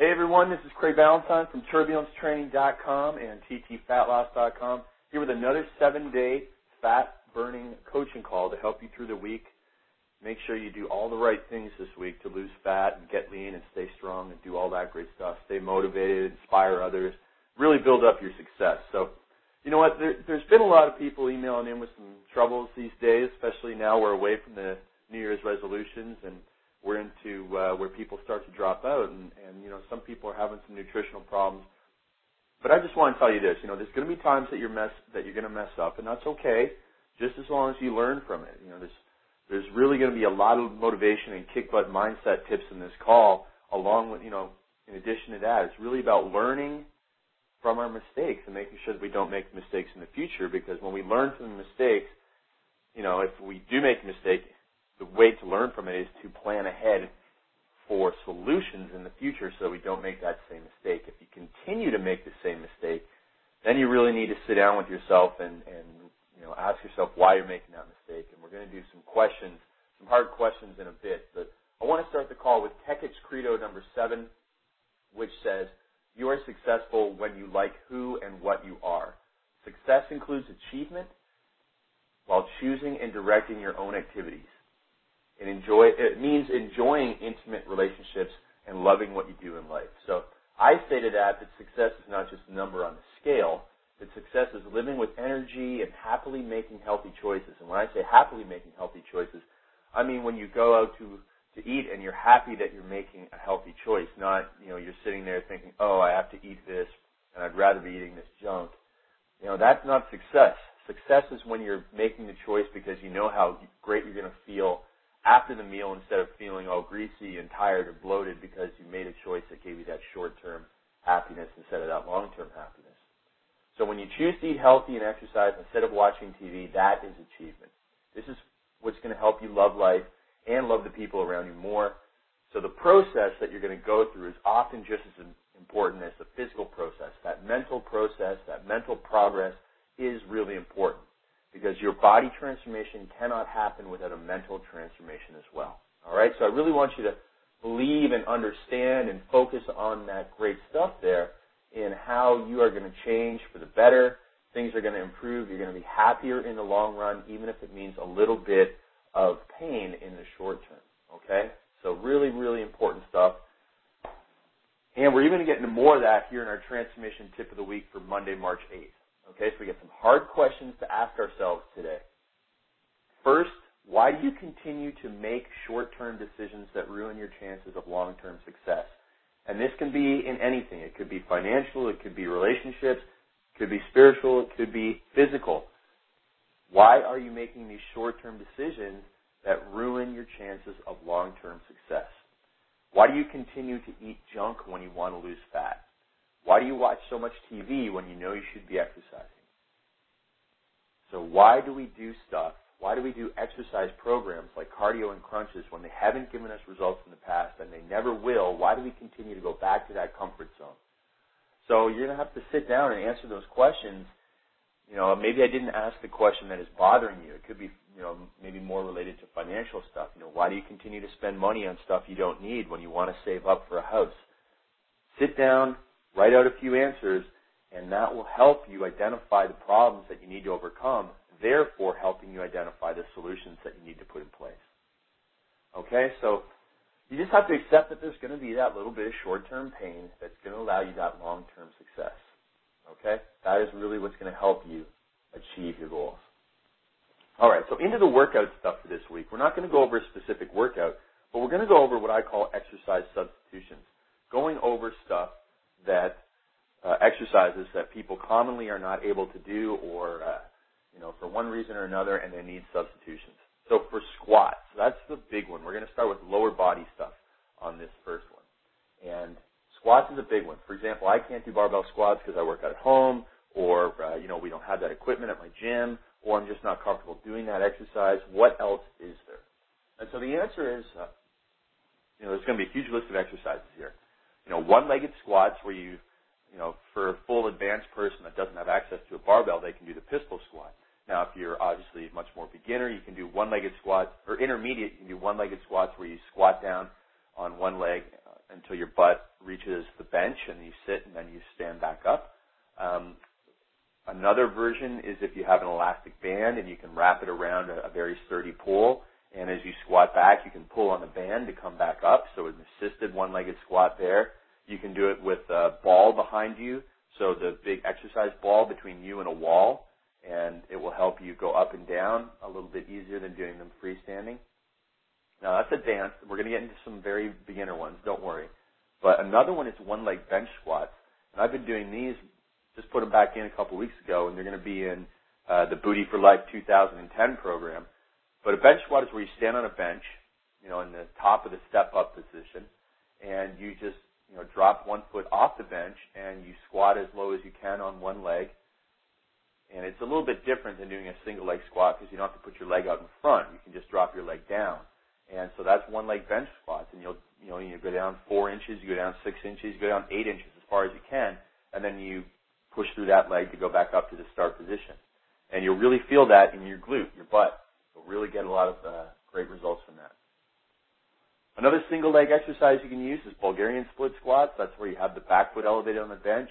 Hey everyone, this is Craig Ballantyne from TurbulenceTraining.com and TTFatLoss.com here with another seven-day fat burning coaching call to help you through the week. Make sure you do all the right things this week to lose fat and get lean and stay strong and do all that great stuff. Stay motivated, inspire others, really build up your success. So, you know what? There, there's been a lot of people emailing in with some troubles these days, especially now we're away from the New Year's resolutions and we're into uh, where people start to drop out, and, and you know some people are having some nutritional problems. But I just want to tell you this: you know, there's going to be times that you're mess that you're going to mess up, and that's okay, just as long as you learn from it. You know, there's there's really going to be a lot of motivation and kick butt mindset tips in this call, along with you know, in addition to that, it's really about learning from our mistakes and making sure that we don't make mistakes in the future. Because when we learn from the mistakes, you know, if we do make a mistake, the way to learn from it is to plan ahead for solutions in the future so we don't make that same mistake. If you continue to make the same mistake, then you really need to sit down with yourself and, and you know ask yourself why you're making that mistake. And we're going to do some questions, some hard questions in a bit. But I want to start the call with Tekich Credo number seven, which says, "You are successful when you like who and what you are. Success includes achievement while choosing and directing your own activities. It enjoy it means enjoying intimate relationships and loving what you do in life. So I say to that that success is not just a number on the scale, that success is living with energy and happily making healthy choices. And when I say happily making healthy choices, I mean when you go out to to eat and you're happy that you're making a healthy choice, not, you know, you're sitting there thinking, "Oh, I have to eat this and I'd rather be eating this junk." You know, that's not success. Success is when you're making the choice because you know how great you're going to feel after the meal instead of feeling all greasy and tired or bloated because you made a choice that gave you that short-term happiness instead of that long-term happiness. So when you choose to eat healthy and exercise instead of watching TV, that is achievement. This is what's going to help you love life and love the people around you more. So the process that you're going to go through is often just as important as the physical process. That mental process, that mental progress is really important because your body transformation cannot happen without a mental transformation as well. All right? So I really want you to believe and understand and focus on that great stuff there in how you are going to change for the better. Things are going to improve. You're going to be happier in the long run, even if it means a little bit of pain in the short term. Okay? So really, really important stuff. And we're even going to into more of that here in our transformation tip of the week for Monday, March 8th. Okay, so we get some hard questions to ask ourselves today. First, why do you continue to make short-term decisions that ruin your chances of long-term success? And this can be in anything. It could be financial, it could be relationships, it could be spiritual, it could be physical. Why are you making these short-term decisions that ruin your chances of long-term success? Why do you continue to eat junk when you want to lose fat? Why do you watch so much TV when you know you should be exercising? So why do we do stuff? Why do we do exercise programs like cardio and crunches when they haven't given us results in the past and they never will? Why do we continue to go back to that comfort zone? So you're going to have to sit down and answer those questions. You know, maybe I didn't ask the question that is bothering you. It could be, you know, maybe more related to financial stuff. You know, why do you continue to spend money on stuff you don't need when you want to save up for a house? Sit down, Write out a few answers, and that will help you identify the problems that you need to overcome, therefore helping you identify the solutions that you need to put in place. Okay, so you just have to accept that there's going to be that little bit of short-term pain that's going to allow you that long-term success. Okay, that is really what's going to help you achieve your goals. All right, so into the workout stuff for this week. We're not going to go over a specific workout, but we're going to go over what I call exercise substitutions. Going over stuff that uh, exercises that people commonly are not able to do or, uh, you know, for one reason or another and they need substitutions. So for squats, that's the big one. We're going to start with lower body stuff on this first one. And squats is a big one. For example, I can't do barbell squats because I work out at home or, uh, you know, we don't have that equipment at my gym or I'm just not comfortable doing that exercise. What else is there? And so the answer is, uh, you know, there's going to be a huge list of exercises here you know, one-legged squats where you, you know, for a full advanced person that doesn't have access to a barbell, they can do the pistol squat. Now, if you're obviously much more beginner, you can do one-legged squats, or intermediate, you can do one-legged squats where you squat down on one leg, uh, until your butt reaches the bench and you sit and then you stand back up. Um, another version is if you have an elastic band and you can wrap it around a, a very sturdy pole and as you squat back, you can pull on the band to come back up. So an assisted one-legged squat there. You can do it with a ball behind you. So the big exercise ball between you and a wall. And it will help you go up and down a little bit easier than doing them freestanding. Now that's advanced. We're going to get into some very beginner ones. Don't worry. But another one is one-leg bench squats. And I've been doing these, just put them back in a couple weeks ago, and they're going to be in uh, the Booty for Life 2010 program. But a bench squat is where you stand on a bench, you know, in the top of the step up position, and you just, you know, drop one foot off the bench and you squat as low as you can on one leg. And it's a little bit different than doing a single leg squat because you don't have to put your leg out in front. You can just drop your leg down. And so that's one leg bench squats. And you'll, you know, you go down four inches, you go down six inches, you go down eight inches as far as you can, and then you push through that leg to go back up to the start position. And you'll really feel that in your glute, your butt. Really get a lot of uh, great results from that. Another single leg exercise you can use is Bulgarian split squats. That's where you have the back foot elevated on the bench.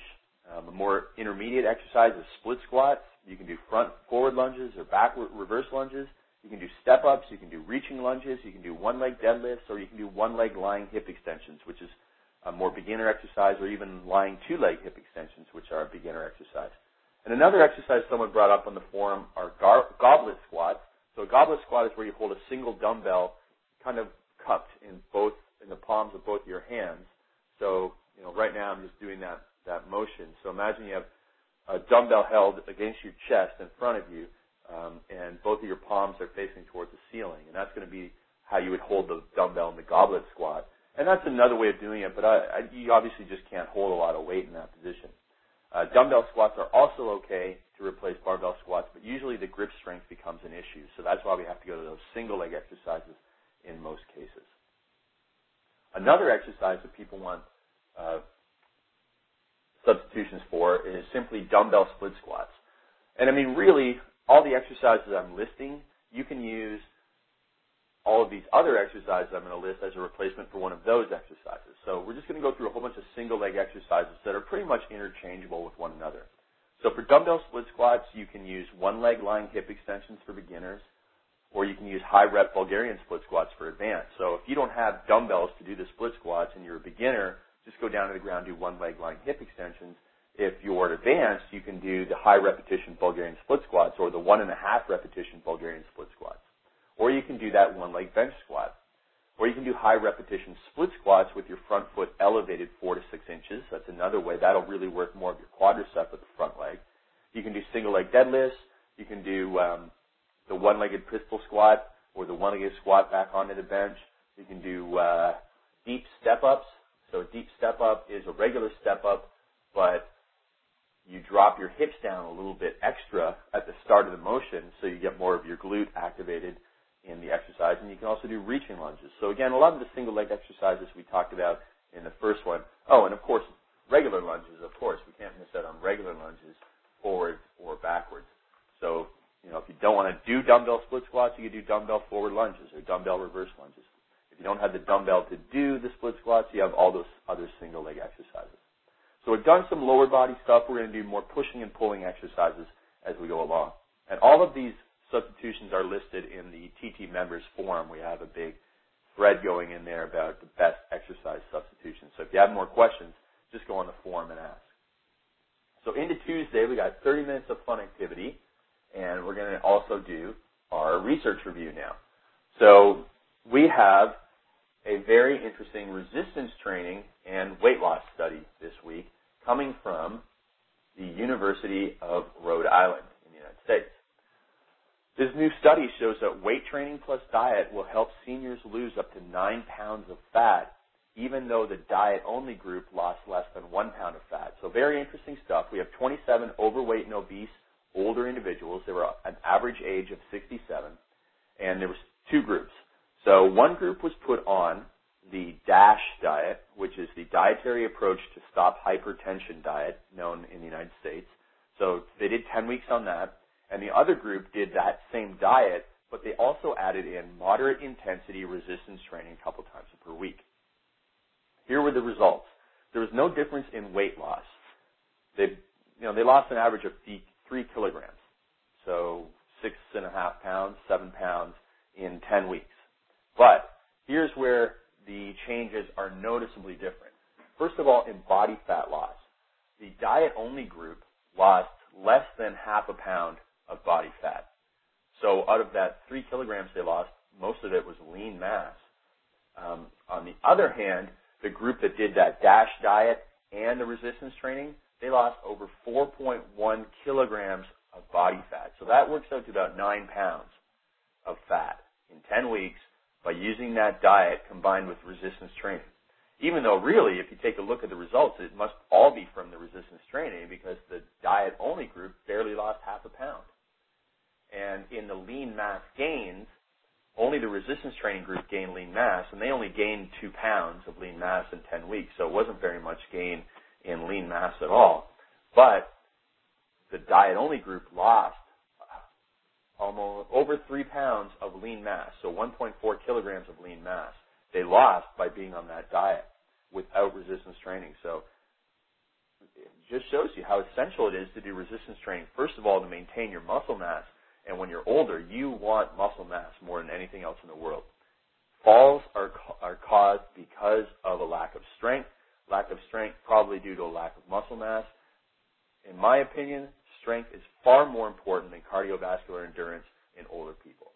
Um, a more intermediate exercise is split squats. You can do front forward lunges or backward reverse lunges. You can do step ups. You can do reaching lunges. You can do one leg deadlifts, or you can do one leg lying hip extensions, which is a more beginner exercise, or even lying two leg hip extensions, which are a beginner exercise. And another exercise someone brought up on the forum are gar- goblet squats. So a goblet squat is where you hold a single dumbbell kind of cupped in both in the palms of both your hands. So, you know, right now I'm just doing that that motion. So imagine you have a dumbbell held against your chest in front of you, um, and both of your palms are facing towards the ceiling, and that's going to be how you would hold the dumbbell in the goblet squat. And that's another way of doing it, but I, I, you obviously just can't hold a lot of weight in that position. Uh, dumbbell squats are also okay to replace barbell squats, but usually the grip strength becomes an issue. So that's why we have to go to those single leg exercises in most cases. Another exercise that people want uh, substitutions for is simply dumbbell split squats. And I mean, really, all the exercises I'm listing, you can use all of these other exercises I'm going to list as a replacement for one of those exercises. So we're just going to go through a whole bunch of single leg exercises that are pretty much interchangeable with one another. So for dumbbell split squats, you can use one leg lying hip extensions for beginners, or you can use high rep Bulgarian split squats for advanced. So if you don't have dumbbells to do the split squats and you're a beginner, just go down to the ground, do one leg lying hip extensions. If you're advanced, you can do the high repetition Bulgarian split squats or the one and a half repetition Bulgarian split squats. Or you can do that one leg bench squat. Or you can do high repetition split squats with your front foot elevated four to six inches. That's another way. That'll really work more of your quadricep with the front leg. You can do single leg deadlifts. You can do um, the one-legged pistol squat or the one-legged squat back onto the bench. You can do uh, deep step ups. So a deep step up is a regular step up, but you drop your hips down a little bit extra at the start of the motion so you get more of your glute activated in the exercise, and you can also do reaching lunges. So again, a lot of the single leg exercises we talked about in the first one. Oh, and of course, regular lunges, of course. We can't miss out on regular lunges, forwards or backwards. So, you know, if you don't want to do dumbbell split squats, you can do dumbbell forward lunges or dumbbell reverse lunges. If you don't have the dumbbell to do the split squats, you have all those other single leg exercises. So we've done some lower body stuff. We're going to do more pushing and pulling exercises as we go along. And all of these substitutions are listed in the TT members forum. We have a big thread going in there about the best exercise substitutions. So if you have more questions, just go on the forum and ask. So into Tuesday, we got 30 minutes of fun activity, and we're going to also do our research review now. So we have a very interesting resistance training and weight loss study this week coming from the University of Rhode Island in the United States. This new study shows that weight training plus diet will help seniors lose up to nine pounds of fat, even though the diet only group lost less than one pound of fat. So very interesting stuff. We have 27 overweight and obese older individuals. They were an average age of 67, and there was two groups. So one group was put on the DASH diet, which is the dietary approach to stop hypertension diet known in the United States. So they did 10 weeks on that. And the other group did that same diet, but they also added in moderate intensity resistance training a couple times per week. Here were the results. There was no difference in weight loss. They, you know, they lost an average of three kilograms, so six and a half pounds, seven pounds in 10 weeks. But here's where the changes are noticeably different. First of all, in body fat loss, the diet-only group lost less than half a pound of body fat. So out of that three kilograms they lost, most of it was lean mass. Um, on the other hand, the group that did that DASH diet and the resistance training, they lost over 4.1 kilograms of body fat. So that works out to about nine pounds of fat in 10 weeks by using that diet combined with resistance training. Even though really, if you take a look at the results, it must all be from the resistance training because the diet only group barely lost half a pound. And in the lean mass gains, only the resistance training group gained lean mass, and they only gained two pounds of lean mass in 10 weeks, so it wasn't very much gain in lean mass at all. But the diet only group lost almost over three pounds of lean mass, so 1.4 kilograms of lean mass. They lost by being on that diet without resistance training. So it just shows you how essential it is to do resistance training. First of all, to maintain your muscle mass, and when you're older, you want muscle mass more than anything else in the world. Falls are are caused because of a lack of strength. Lack of strength probably due to a lack of muscle mass. In my opinion, strength is far more important than cardiovascular endurance in older people.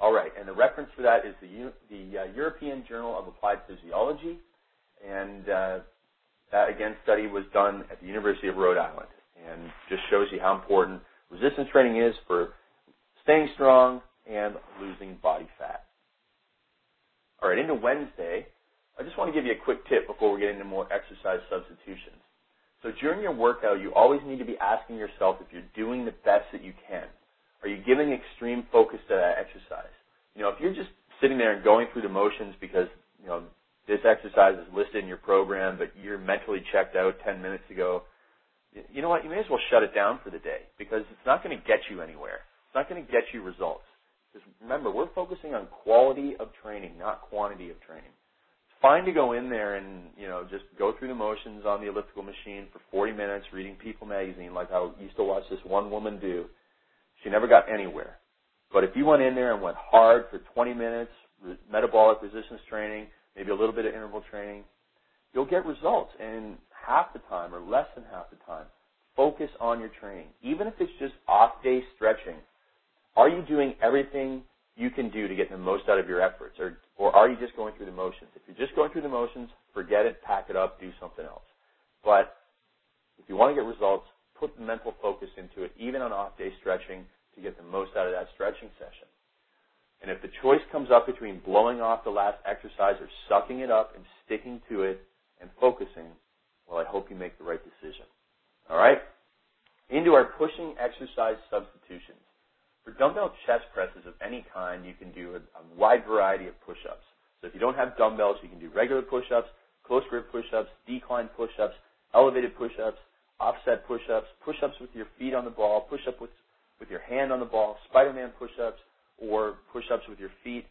All right, and the reference for that is the, the uh, European Journal of Applied Physiology, and uh, that again study was done at the University of Rhode Island, and just shows you how important resistance training is for staying strong and losing body fat. All right, into Wednesday, I just want to give you a quick tip before we get into more exercise substitutions. So during your workout, you always need to be asking yourself if you're doing the best that you can. Are you giving extreme focus to that exercise? You know, if you're just sitting there and going through the motions because, you know, this exercise is listed in your program, but you're mentally checked out 10 minutes ago, you know what? You may as well shut it down for the day because it's not going to get you anywhere. It's not going to get you results. Because remember, we're focusing on quality of training, not quantity of training It's fine to go in there and you know just go through the motions on the elliptical machine for 40 minutes reading People magazine like I used to watch this one woman do. She never got anywhere. But if you went in there and went hard for 20 minutes, metabolic resistance training, maybe a little bit of interval training, you'll get results. And half the time or less than half the time, focus on your training. Even if it's just off day stretching, are you doing everything you can do to get the most out of your efforts? Or, or are you just going through the motions? If you're just going through the motions, forget it, pack it up, do something else. But if you want to get results, put the mental focus into it, even on off day stretching, to get the most out of that stretching session. And if the choice comes up between blowing off the last exercise or sucking it up and sticking to it and focusing, well, I hope you make the right decision. All right? Into our pushing exercise substitutions. For dumbbell chest presses of any kind, you can do a, a wide variety of push-ups. So if you don't have dumbbells, you can do regular push-ups, close grip push-ups, decline push-ups, elevated push-ups, offset push-ups, push-ups with your feet on the ball, push-up with, with your hand on the ball, Spider-Man push-ups, or push-ups with your feet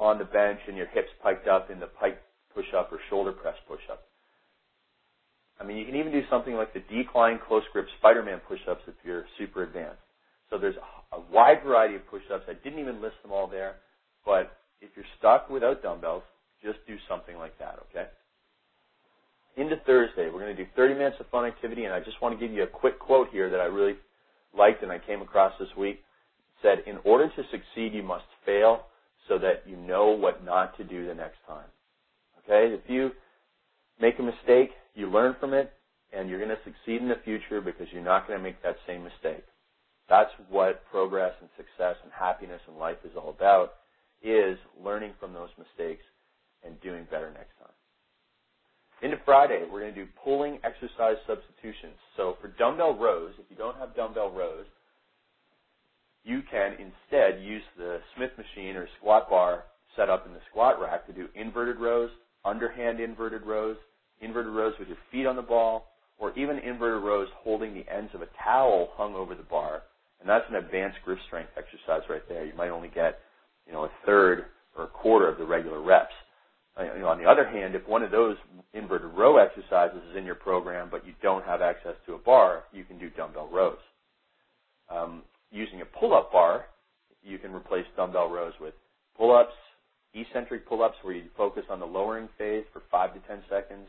on the bench and your hips piked up in the pike push-up or shoulder press push-up. I mean, you can even do something like the decline close grip Spider-Man push-ups if you're super advanced. So there's a wide variety of push-ups. I didn't even list them all there, but if you're stuck without dumbbells, just do something like that, okay? Into Thursday, we're going to do 30 minutes of fun activity, and I just want to give you a quick quote here that I really liked and I came across this week. It said, in order to succeed, you must fail so that you know what not to do the next time. Okay? If you make a mistake, you learn from it, and you're going to succeed in the future because you're not going to make that same mistake. That's what progress and success and happiness in life is all about, is learning from those mistakes and doing better next time. Into Friday, we're going to do pulling exercise substitutions. So for dumbbell rows, if you don't have dumbbell rows, you can instead use the Smith machine or squat bar set up in the squat rack to do inverted rows, underhand inverted rows, inverted rows with your feet on the ball, or even inverted rows holding the ends of a towel hung over the bar and that's an advanced grip strength exercise right there. You might only get, you know, a third or a quarter of the regular reps. you know, on the other hand, if one of those inverted row exercises is in your program, but you don't have access to a bar, you can do dumbbell rows. Um, using a pull-up bar, you can replace dumbbell rows with pull-ups, eccentric pull-ups where you focus on the lowering phase for five to ten seconds.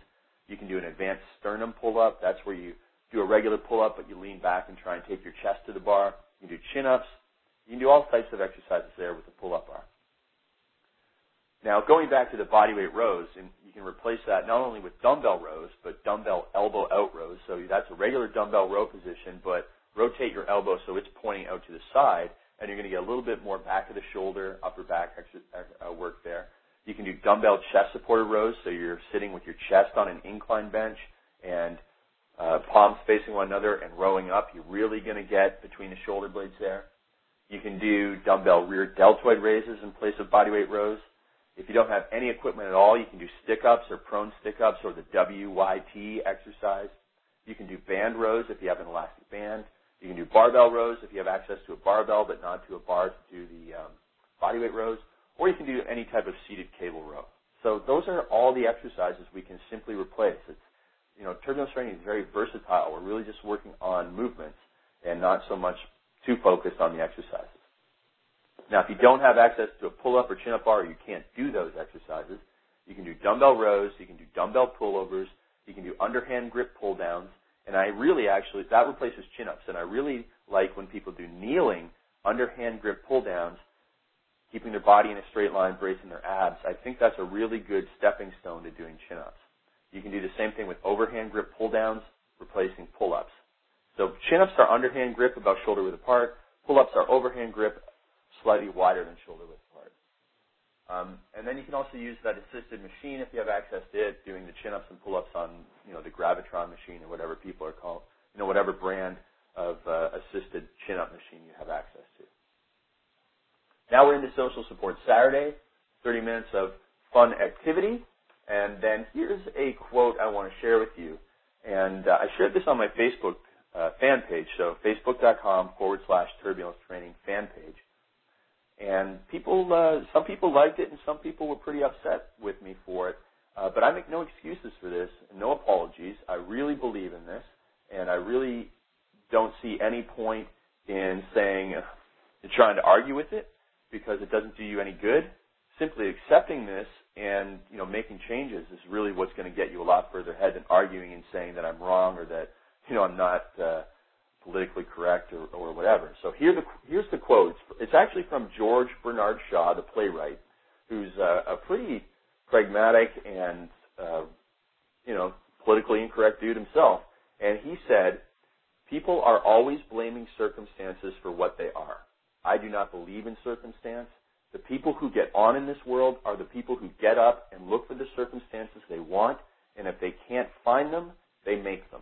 You can do an advanced sternum pull-up. That's where you do a regular pull-up, but you lean back and try and take your chest to the bar. You can do chin-ups. You can do all types of exercises there with the pull-up bar. Now, going back to the bodyweight rows, and you can replace that not only with dumbbell rows, but dumbbell elbow out rows. So that's a regular dumbbell row position, but rotate your elbow so it's pointing out to the side, and you're going to get a little bit more back of the shoulder, upper back uh, work there. You can do dumbbell chest supported rows, so you're sitting with your chest on an incline bench and uh, palms facing one another and rowing up. You're really going to get between the shoulder blades there. You can do dumbbell rear deltoid raises in place of bodyweight rows. If you don't have any equipment at all, you can do stick ups or prone stick ups or the WYT exercise. You can do band rows if you have an elastic band. You can do barbell rows if you have access to a barbell but not to a bar to do the um, bodyweight rows. Or you can do any type of seated cable row. So those are all the exercises we can simply replace. It's, you know, turbulence training is very versatile. We're really just working on movements and not so much too focused on the exercises. Now, if you don't have access to a pull-up or chin-up bar, or you can't do those exercises, you can do dumbbell rows, you can do dumbbell pullovers, you can do underhand grip pull-downs, and I really actually, that replaces chin-ups, and I really like when people do kneeling underhand grip pull-downs, keeping their body in a straight line, bracing their abs. I think that's a really good stepping stone to doing chin-ups. You can do the same thing with overhand grip pull-downs, replacing pull-ups. So chin-ups are underhand grip about shoulder width apart. Pull-ups are overhand grip slightly wider than shoulder width apart. Um, and then you can also use that assisted machine if you have access to it, doing the chin-ups and pull-ups on, you know, the Gravitron machine or whatever people are called, you know, whatever brand of uh, assisted chin-up machine you have access to. Now we're into social support Saturday, 30 minutes of fun activity. And then here's a quote I want to share with you. And uh, I shared this on my Facebook uh, fan page, so facebook.com forward slash turbulence training fan page. And people, uh, some people liked it, and some people were pretty upset with me for it. Uh, but I make no excuses for this, no apologies. I really believe in this, and I really don't see any point in saying, uh, trying to argue with it, because it doesn't do you any good. Simply accepting this and you know making changes is really what's going to get you a lot further ahead than arguing and saying that I'm wrong or that you know I'm not uh, politically correct or, or whatever. So here the, here's the quote. It's, actually from George Bernard Shaw, the playwright, who's a, a pretty pragmatic and uh, you know politically incorrect dude himself. And he said, "People are always blaming circumstances for what they are. I do not believe in circumstance. The people who get on in this world are the people who get up and look for the circumstances they want, and if they can't find them, they make them."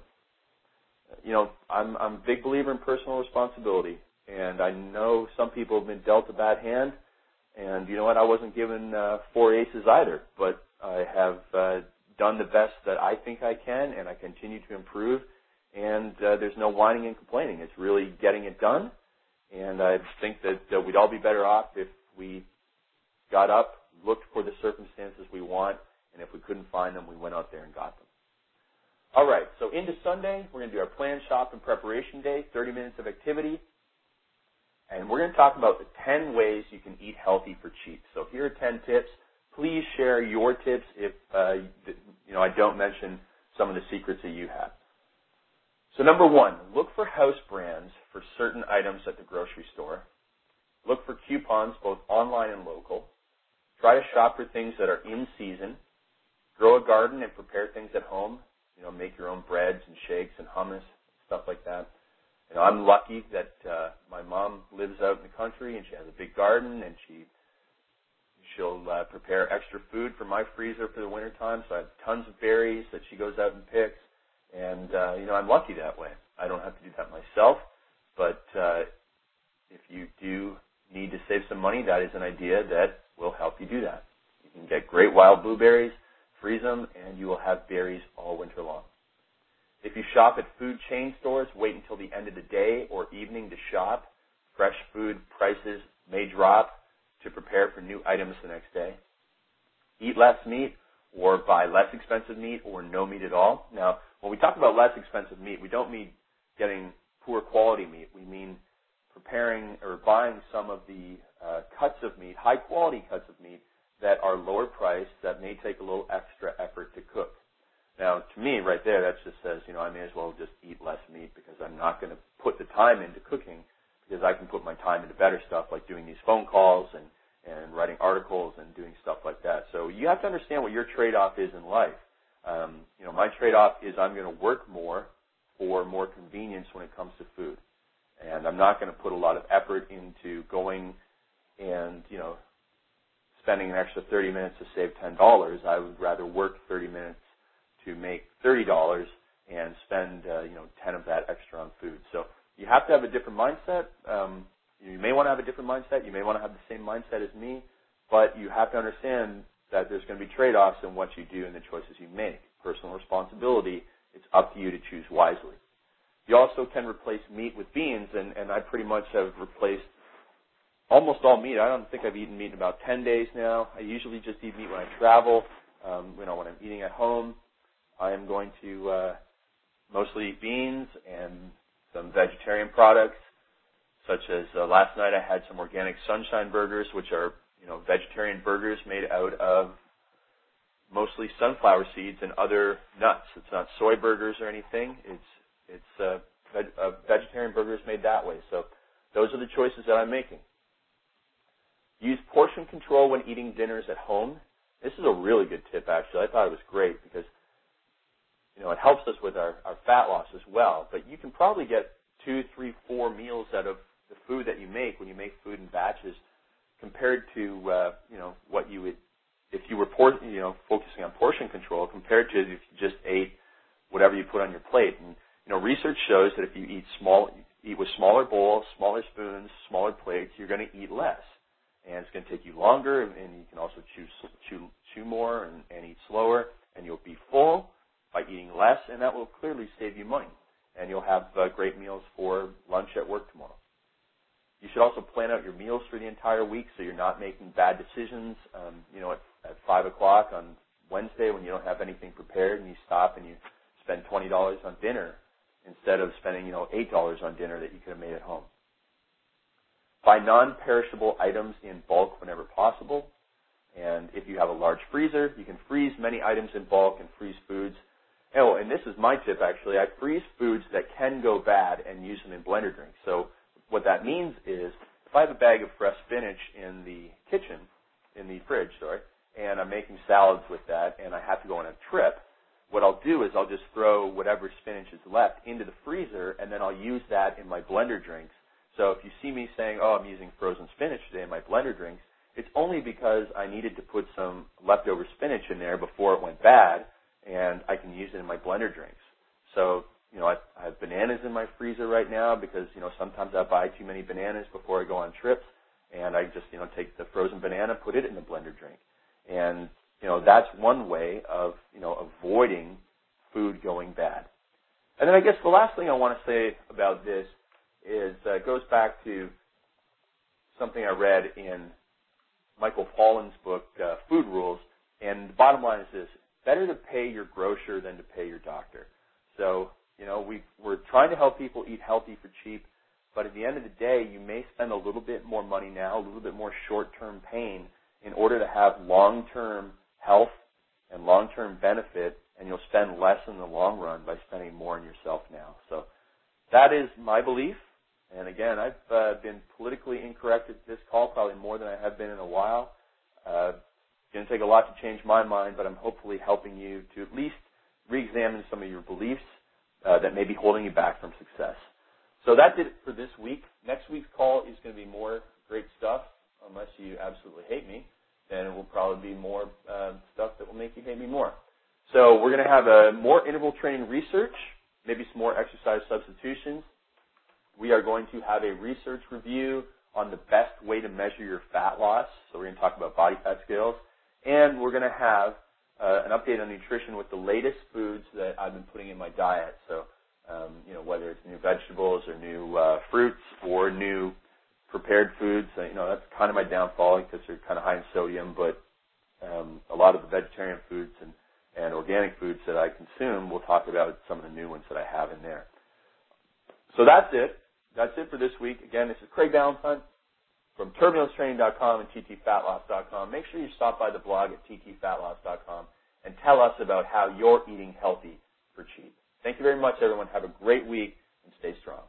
you know, I'm I'm a big believer in personal responsibility, and I know some people have been dealt a bad hand, and you know what, I wasn't given uh, four aces either, but I have uh, done the best that I think I can, and I continue to improve. And uh, there's no whining and complaining. It's really getting it done. And I think that we'd all be better off if we got up, looked for the circumstances we want, and if we couldn't find them, we went out there and got them. All right, so into Sunday, we're going to do our plan, shop, and preparation day, 30 minutes of activity. And we're going to talk about the 10 ways you can eat healthy for cheap. So here are 10 tips. Please share your tips if uh, you know I don't mention some of the secrets that you have. So number one, look for house brands for certain items at the grocery store. Look for coupons both online and local. Try to shop for things that are in season. Grow a garden and prepare things at home you know, make your own breads and shakes and hummus, stuff like that. You know, I'm lucky that uh, my mom lives out in the country and she has a big garden and she she'll uh, prepare extra food for my freezer for the winter time. So I have tons of berries that she goes out and picks, and uh, you know I'm lucky that way. I don't have to do that myself, but uh, if you do need to save some money, that is an idea that will help you do that. You can get great wild blueberries freeze them, and you will have berries all winter long. If you shop at food chain stores, wait until the end of the day or evening to shop. Fresh food prices may drop to prepare for new items the next day. eat less meat or buy less expensive meat or no meat at all. Now, when we talk about less expensive meat, we don't mean getting poor quality meat. We mean preparing or buying some of the uh, cuts of meat, high quality cuts of meat that are lower priced that may take a little extra effort to cook. Now, to me, right there, that just says, you know, I may as well just eat less meat because I'm not going to put the time into cooking because I can put my time into better stuff like doing these phone calls and, and writing articles and doing stuff like that. So you have to understand what your trade-off is in life. Um, you know, my trade-off is I'm going to work more for more convenience when it comes to food. And I'm not going to put a lot of effort into going and, you know, spending an extra 30 minutes to save $10. I would rather work 30 minutes to make $30 and spend, uh, you know, 10 of that extra on food. So you have to have a different mindset. Um, you may want to have a different mindset. You may want to have the same mindset as me, but you have to understand that there's going to be trade-offs in what you do and the choices you make. Personal responsibility. It's up to you to choose wisely. You also can replace meat with beans, and, and I pretty much have replaced almost all meat. I don't think I've eaten meat in about 10 days now. I usually just eat meat when I travel. Um, you know, when I'm eating at home, I am going to uh, mostly eat beans and some vegetarian products, such as uh, last night I had some organic sunshine burgers, which are you know vegetarian burgers made out of mostly sunflower seeds and other nuts. It's not soy burgers or anything. It's it's uh, veg- uh, vegetarian burgers made that way. So those are the choices that I'm making. Use portion control when eating dinners at home. This is a really good tip, actually. I thought it was great because you know it helps us with our, our fat loss as well. But you can probably get two, three, four meals out of the food that you make when you make food in batches, compared to uh, you know what you would if you were por- you know focusing on portion control compared to if you just ate whatever you put on your plate. And you know research shows that if you eat small eat with smaller bowls, smaller spoons, smaller plates, you're going to eat less and it's going to take you longer, and, you can also chew chew chew more and, and eat slower, and you'll be full by eating less, and that will clearly save you money, and you'll have uh, great meals for lunch at work tomorrow. You should also plan out your meals for the entire week so you're not making bad decisions. Um, you know, at, at five o'clock on Wednesday when you don't have anything prepared, and you stop and you spend twenty dollars on dinner instead of spending you know eight dollars on dinner that you could have made at home. Buy non-perishable items in bulk whenever possible. And if you have a large freezer, you can freeze many items in bulk and freeze foods. Oh, and this is my tip actually. I freeze foods that can go bad and use them in blender drinks. So what that means is if I have a bag of fresh spinach in the kitchen, in the fridge, sorry, and I'm making salads with that and I have to go on a trip, what I'll do is I'll just throw whatever spinach is left into the freezer and then I'll use that in my blender drinks so if you see me saying, oh, I'm using frozen spinach today in my blender drinks, it's only because I needed to put some leftover spinach in there before it went bad, and I can use it in my blender drinks. So, you know, I, I have bananas in my freezer right now because, you know, sometimes I buy too many bananas before I go on trips, and I just, you know, take the frozen banana, put it in the blender drink. And, you know, that's one way of, you know, avoiding food going bad. And then I guess the last thing I want to say about this is uh, goes back to something I read in Michael Pollan's book, uh, Food Rules. And the bottom line is this: better to pay your grocer than to pay your doctor. So, you know, we we're trying to help people eat healthy for cheap, but at the end of the day, you may spend a little bit more money now, a little bit more short-term pain, in order to have long-term health and long-term benefit, and you'll spend less in the long run by spending more on yourself now. So, that is my belief. And again, I've uh, been politically incorrect at this call, probably more than I have been in a while. Uh, going to take a lot to change my mind, but I'm hopefully helping you to at least re-examine some of your beliefs that may be holding you back from success. So that did it for this week. Next week's call is going to be more great stuff, unless you absolutely hate me. Then it will probably be more uh, stuff that will make you hate me more. So we're going to have a more interval training research, maybe some more exercise substitutions, we are going to have a research review on the best way to measure your fat loss. So we're going to talk about body fat scales. And we're going to have uh, an update on nutrition with the latest foods that I've been putting in my diet. So, um, you know, whether it's new vegetables or new uh, fruits or new prepared foods, uh, you know, that's kind of my downfall because they're kind of high in sodium, but um, a lot of the vegetarian foods and, and organic foods that I consume. We'll talk about some of the new ones that I have in there. So that's it. That's it for this week. Again, this is Craig Ballantyne from TurbulenceTraining.com and TTFatLoss.com. Make sure you stop by the blog at TTFatLoss.com and tell us about how you're eating healthy for cheap. Thank you very much, everyone. Have a great week and stay strong.